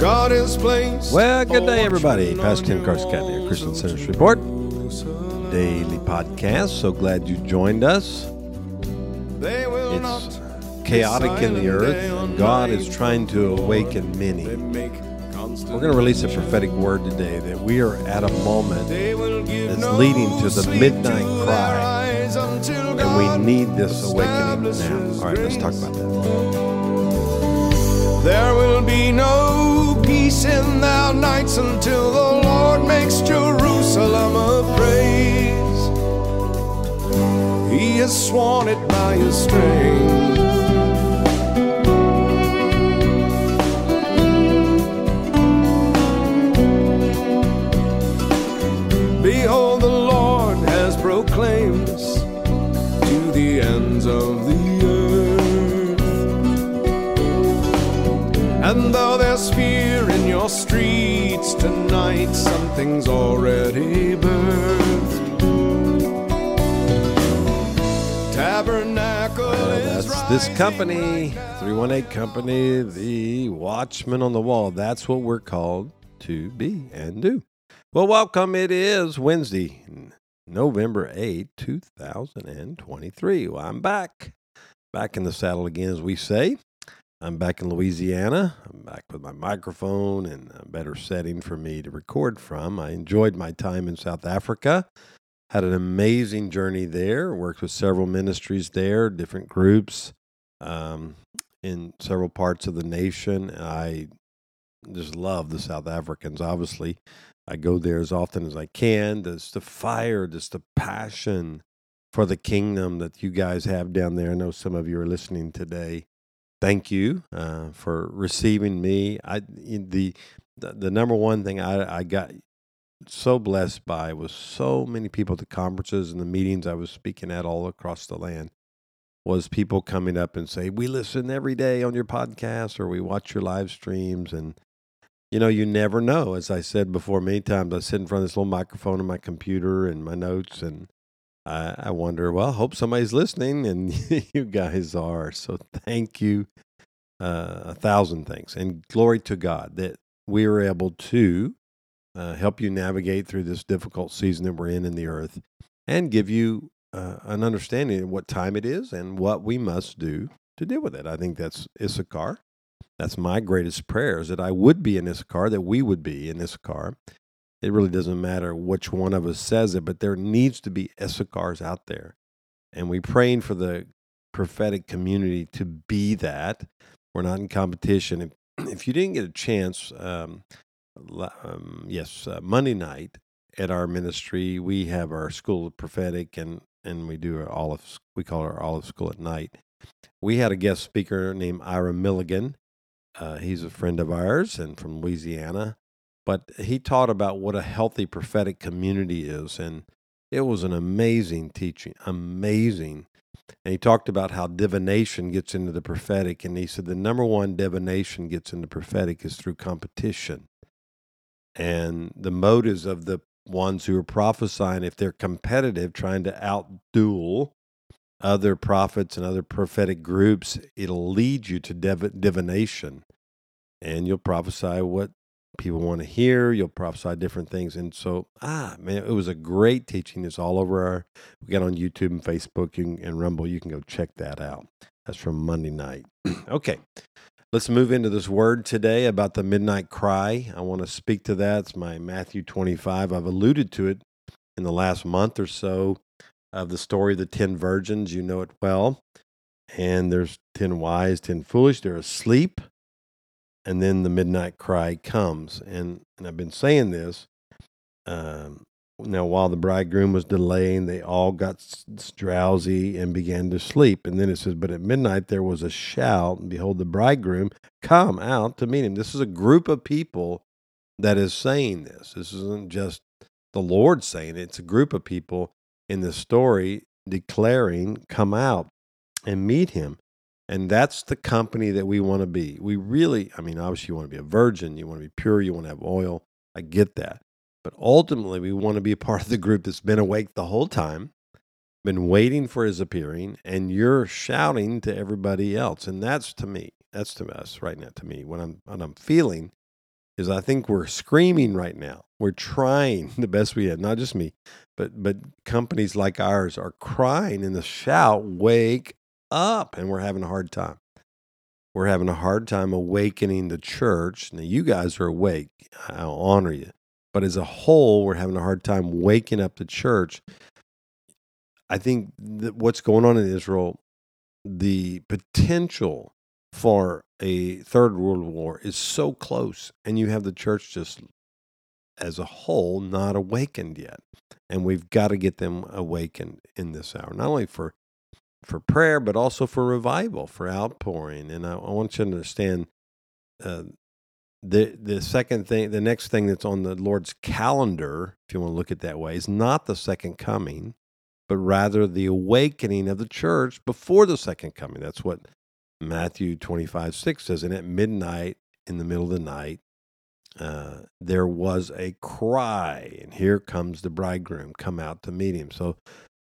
God is placed. Well, good day, everybody. Pastor Tim Carscadden here, Christian Center Shreveport, daily podcast. So glad you joined us. They will It's chaotic in the earth, and God is trying to awaken many. They make constant We're going to release a prophetic word today that we are at a moment, They will give that's leading to the midnight cry. and we need this awakening now. All right, let's talk about that. There will be nights until the Lord makes Jerusalem a praise. He has sworn it by his strength. Your streets tonight, something's already birthed. Tabernacle Well, is that's this company, right 318 Company, the Watchman on the Wall. That's what we're called to be and do. Well, welcome. It is Wednesday, November 8, 2023. Well, I'm back. Back in the saddle again, as we say. I'm back in Louisiana. I'm back with my microphone and a better setting for me to record from. I enjoyed my time in South Africa. Had an amazing journey there. Worked with several ministries there, different groups um, in several parts of the nation. I just love the South Africans. Obviously, I go there as often as I can. Just the fire, just the passion for the kingdom that you guys have down there. I know some of you are listening today. Thank you uh, for receiving me. I the the, number one thing I, I got so blessed by was so many people at the conferences and the meetings I was speaking at all across the land was people coming up and say, "We listen every day on your podcast or we watch your live streams." And you know, you never know. As I said before many times, I sit in front of this little microphone on my computer and my notes, and I, I wonder, well, hope somebody's listening, and you guys are. So thank you, uh, a thousand thanks, and glory to God that we were able to uh, help you navigate through this difficult season that we're in in the earth, and give you uh, an understanding of what time it is and what we must do to deal with it. I think that's Issachar. That's my greatest prayer is that I would be in Issachar, that we would be in Issachar. It really doesn't matter which one of us says it, but there needs to be Issachars out there. And we're praying for the prophetic community to be that. We're not in competition. If, if you didn't get a chance, um, um, yes, uh, Monday night at our ministry, we have our school of prophetic, and and we do our olive. We call it our olive school at night. We had a guest speaker named Ira Milligan. Uh, he's a friend of ours and from Louisiana, but he taught about what a healthy prophetic community is, and it was an amazing teaching, amazing. And he talked about how divination gets into the prophetic, and he said the number one divination gets into prophetic is through competition and the motives of the ones who are prophesying if they're competitive trying to outduel other prophets and other prophetic groups it'll lead you to div- divination and you'll prophesy what people want to hear you'll prophesy different things and so ah man it was a great teaching it's all over our we got on youtube and facebook can, and rumble you can go check that out that's from monday night okay Let's move into this word today about the midnight cry. I want to speak to that. It's my Matthew 25. I've alluded to it in the last month or so of the story of the 10 virgins. You know it well. And there's 10 wise, 10 foolish. They're asleep. And then the midnight cry comes. And, and I've been saying this. Um, now, while the bridegroom was delaying, they all got drowsy and began to sleep. And then it says, But at midnight there was a shout, and behold, the bridegroom come out to meet him. This is a group of people that is saying this. This isn't just the Lord saying it, it's a group of people in the story declaring, Come out and meet him. And that's the company that we want to be. We really, I mean, obviously, you want to be a virgin, you want to be pure, you want to have oil. I get that. But ultimately, we want to be a part of the group that's been awake the whole time, been waiting for his appearing, and you're shouting to everybody else. And that's to me, that's to us right now, to me, what I'm, what I'm feeling is I think we're screaming right now. We're trying the best we can, not just me, but but companies like ours are crying in the shout, wake up, and we're having a hard time. We're having a hard time awakening the church. Now you guys are awake. I'll honor you. But as a whole, we're having a hard time waking up the church. I think that what's going on in Israel, the potential for a third world war is so close, and you have the church just as a whole not awakened yet. And we've got to get them awakened in this hour, not only for for prayer, but also for revival, for outpouring. And I, I want you to understand uh, the the second thing, the next thing that's on the Lord's calendar, if you want to look at that way, is not the second coming, but rather the awakening of the church before the second coming. That's what Matthew 25, 6 says. And at midnight, in the middle of the night, uh, there was a cry, and here comes the bridegroom, come out to meet him. So,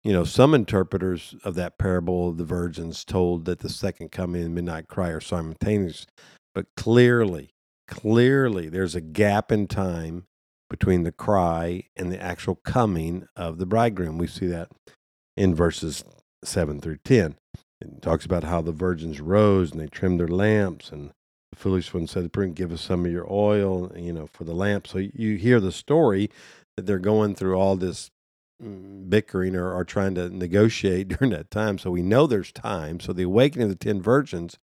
you know, some interpreters of that parable of the virgins told that the second coming and midnight cry are simultaneous, but clearly, clearly, there's a gap in time between the cry and the actual coming of the bridegroom. We see that in verses 7 through 10. It talks about how the virgins rose and they trimmed their lamps, and the foolish one said, Give us some of your oil, you know, for the lamp. So you hear the story that they're going through all this Mm, bickering or, or trying to negotiate during that time. So we know there's time. So the awakening of the 10 virgins,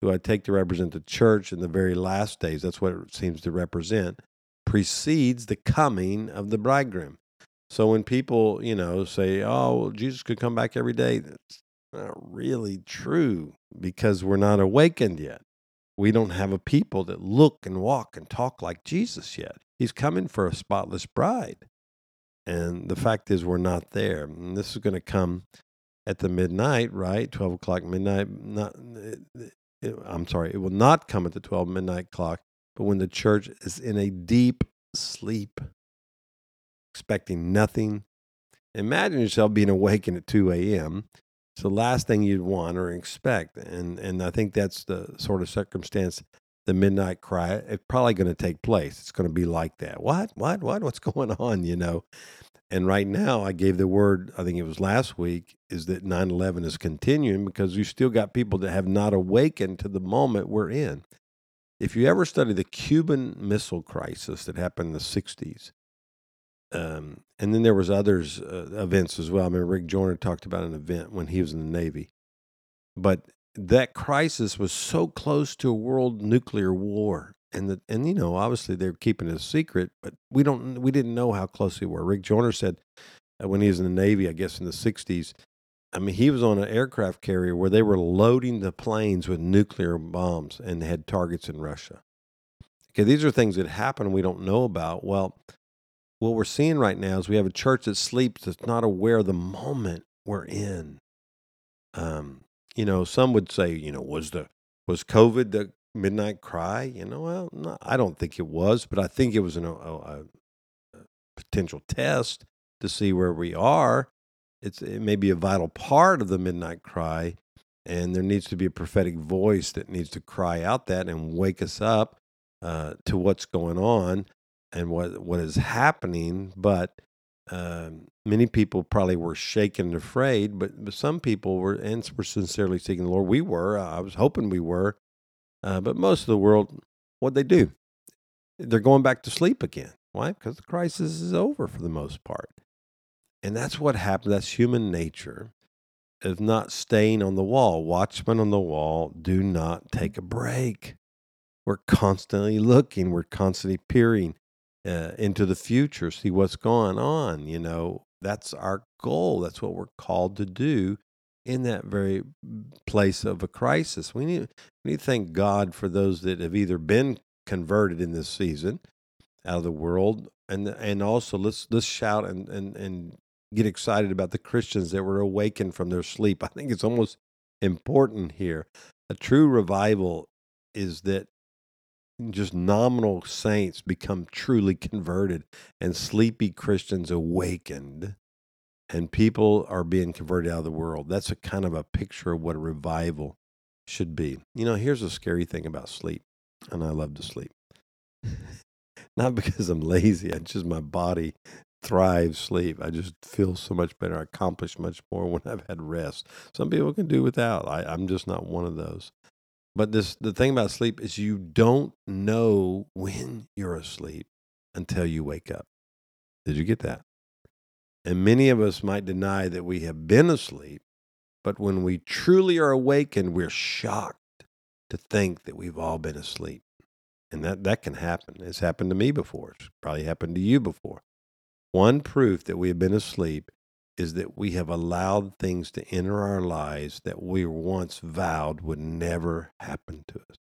who I take to represent the church in the very last days, that's what it seems to represent, precedes the coming of the bridegroom. So when people, you know, say, "Oh, well, Jesus could come back every day," that's not really true because we're not awakened yet. We don't have a people that look and walk and talk like Jesus yet. He's coming for a spotless bride. And the fact is, we're not there. And this is going to come at the midnight, right? 12 o'clock midnight. Not, it, it, I'm sorry, it will not come at the 12 midnight clock, but when the church is in a deep sleep, expecting nothing. Imagine yourself being awakened at 2 a.m. It's the last thing you'd want or expect. And, and I think that's the sort of circumstance the midnight cry it's probably going to take place it's going to be like that. What? What? What? What's going on? you know? And right now i gave the word i think it was last week is that 9-11 is continuing because you still got people that have not awakened to the moment we're in. If you ever study the cuban missile crisis that happened in the 60s um, and then there was others uh, events as well. I mean, Rick Joyner talked about an event when he was in the Navy, but that crisis was so close to a world nuclear war, and the, and you know, obviously they're keeping it a secret, but we don't we didn't know how close we were. Rick Joyner said uh, when he was in the Navy, I guess in the '60s. I mean, he was on an aircraft carrier where they were loading the planes with nuclear bombs and had targets in Russia. Okay, these are things that happen we don't know about. Well, what we're seeing right now is we have a church that sleeps that's not aware of the moment we're in. Um, you know, some would say, you know, was the was COVID the midnight cry? You know, well, no, I don't think it was, but I think it was an, a, a, potential test to see where we are. It's it may be a vital part of the midnight cry, and there needs to be a prophetic voice that needs to cry out that and wake us up uh, to what's going on and what what is happening. But uh, many people probably were shaken and afraid, but, but some people were and were sincerely seeking the Lord. We were. I was hoping we were, uh, but most of the world, what they do, they're going back to sleep again. Why? Because the crisis is over for the most part, and that's what happened. That's human nature of not staying on the wall. Watchmen on the wall do not take a break. We're constantly looking. We're constantly peering uh, into the future, see what's going on. You know, that's our goal. That's what we're called to do in that very place of a crisis. We need, we need to thank God for those that have either been converted in this season out of the world, and and also let's let's shout and and and get excited about the Christians that were awakened from their sleep. I think it's almost important here. A true revival is that just nominal saints become truly converted and sleepy Christians awakened and people are being converted out of the world. That's a kind of a picture of what a revival should be. You know, here's a scary thing about sleep, and I love to sleep. Not because I'm lazy, it's just my body thrives sleep. I just feel so much better. I accomplish much more when I've had rest. Some people can do without. I, I'm just not one of those. But this the thing about sleep is you don't know when you're asleep until you wake up. Did you get that? And many of us might deny that we have been asleep, but when we truly are awakened, we're shocked to think that we've all been asleep. And that, that can happen. It's happened to me before. It's probably happened to you before. One proof that we have been asleep is that we have allowed things to enter our lives that we once vowed would never happen to us.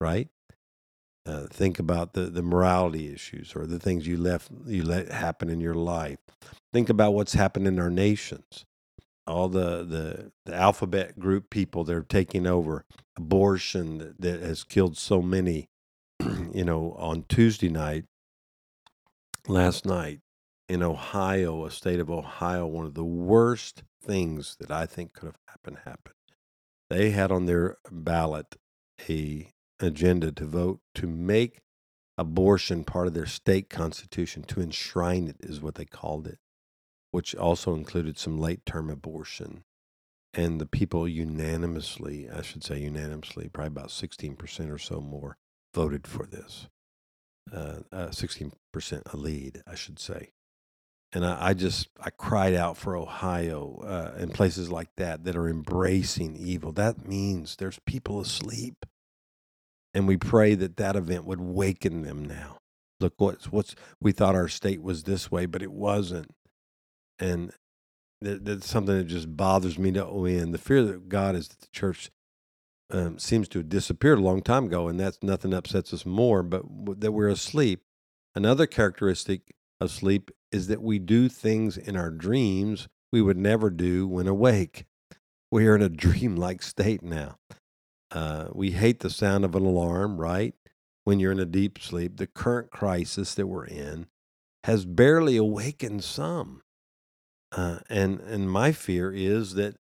Right? Uh, think about the, the morality issues or the things you left you let happen in your life. Think about what's happened in our nations. All the, the, the alphabet group people they're taking over, abortion that, that has killed so many. you know, on Tuesday night, last night, in Ohio, a state of Ohio, one of the worst things that I think could have happened happened. They had on their ballot a agenda to vote to make abortion part of their state constitution, to enshrine it is what they called it, which also included some late term abortion. And the people unanimously, I should say unanimously, probably about 16% or so more, voted for this. Uh, uh, 16% a lead, I should say and I, I, just I cried out for Ohio uh, and places like that that are embracing evil. That means there's people asleep, and we pray that that event would waken them now. Look, what's what's we thought our state was this way, but it wasn't, and that, that's something that just bothers me to end. The fear that God is that the church um, seems to have disappeared a long time ago, and that's nothing upsets us more, but that we're asleep. Another characteristic of sleep is that we do things in our dreams we would never do when awake. We are in a dreamlike state now. Uh, we hate the sound of an alarm, right? When you're in a deep sleep, the current crisis that we're in has barely awakened some. Uh, and and my fear is that,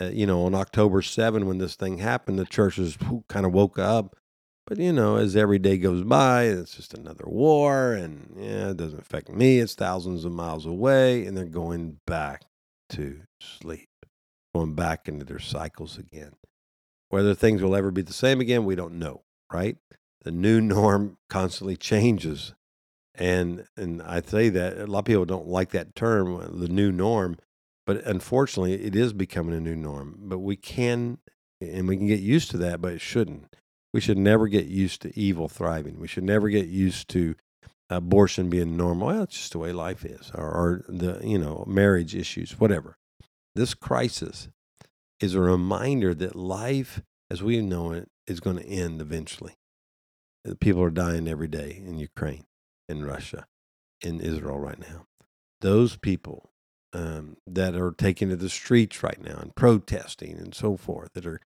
uh, you know, on October 7, when this thing happened, the churches kind of woke up but you know, as every day goes by, it's just another war, and yeah, it doesn't affect me. It's thousands of miles away, and they're going back to sleep, going back into their cycles again. Whether things will ever be the same again, we don't know, right? The new norm constantly changes. And and I say that a lot of people don't like that term, uh, the new norm, but unfortunately it is becoming a new norm. But we can and we can get used to that, but it shouldn't we should never get used to evil thriving. We should never get used to abortion being normal. Well, it's just the way life is, or, or the you know marriage issues, whatever. This crisis is a reminder that life, as we know it, is going to end eventually. People are dying every day in Ukraine, in Russia, in Israel right now. Those people um, that are taking to the streets right now and protesting and so forth, that are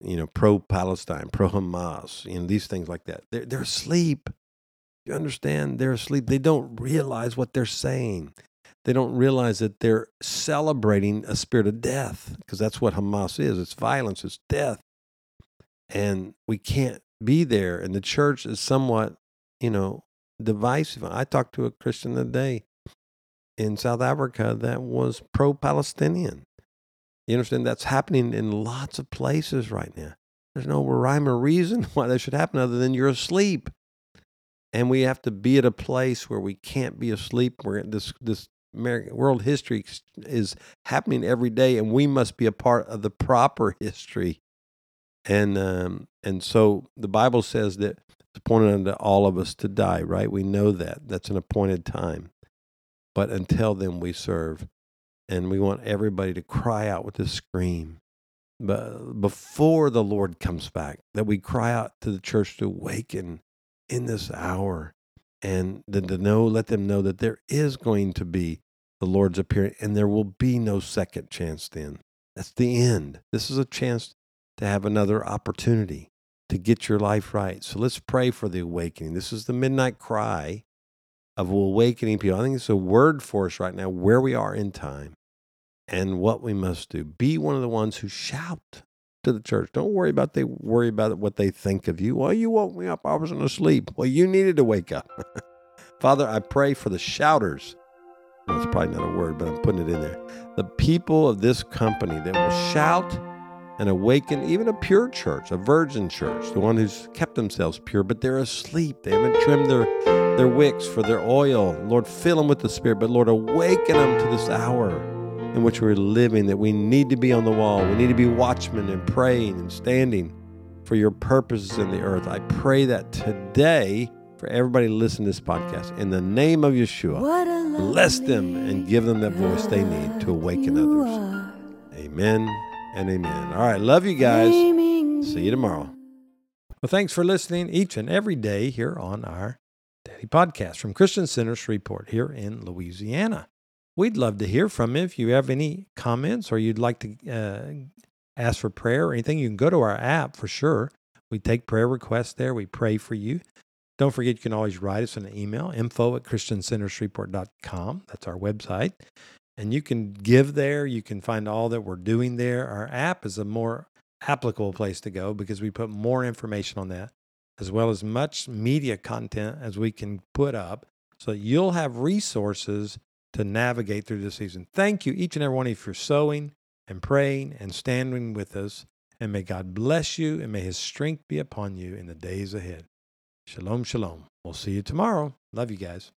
you know, pro Palestine, pro Hamas, you know, these things like that. They're, they're asleep. You understand? They're asleep. They don't realize what they're saying. They don't realize that they're celebrating a spirit of death because that's what Hamas is. It's violence, it's death. And we can't be there. And the church is somewhat, you know, divisive. I talked to a Christian today in South Africa that was pro Palestinian. You understand? That's happening in lots of places right now. There's no rhyme or reason why that should happen other than you're asleep. And we have to be at a place where we can't be asleep. Where this this American world history is happening every day, and we must be a part of the proper history. And um, and so the Bible says that it's appointed unto all of us to die. Right? We know that that's an appointed time. But until then, we serve and we want everybody to cry out with a scream. But before the lord comes back that we cry out to the church to awaken in this hour and then to know let them know that there is going to be the lord's appearing and there will be no second chance then. That's the end. This is a chance to have another opportunity to get your life right. So let's pray for the awakening. This is the midnight cry of awakening people. I think it's a word for us right now where we are in time and what we must do. Be one of the ones who shout to the church. Don't worry about they worry about what they think of you. Well, you woke me up. I wasn't asleep. Well, you needed to wake up. Father, I pray for the shouters. That's probably not a word, but I'm putting it in there. The people of this company that will shout and awaken even a pure church, a virgin church, the one who's kept themselves pure, but they're asleep. They haven't trimmed their, their wicks for their oil. Lord, fill them with the Spirit, but Lord, awaken them to this hour in which we're living, that we need to be on the wall. We need to be watchmen and praying and standing for your purposes in the earth. I pray that today for everybody listening to this podcast, in the name of Yeshua, bless them and give them that voice they need to awaken others. Amen and amen. All right, love you guys. See you tomorrow. Well, thanks for listening each and every day here on our daily podcast from Christian Center Shreveport here in Louisiana. We'd love to hear from you. If you have any comments or you'd like to uh, ask for prayer or anything, you can go to our app for sure. We take prayer requests there. We pray for you. Don't forget, you can always write us an email, info at christiancentershreveport.com. That's our website. And you can give there. You can find all that we're doing there. Our app is a more applicable place to go because we put more information on that, as well as much media content as we can put up. So you'll have resources to navigate through this season. Thank you, each and every one of you, for sowing and praying and standing with us. And may God bless you and may his strength be upon you in the days ahead. Shalom, shalom. We'll see you tomorrow. Love you guys.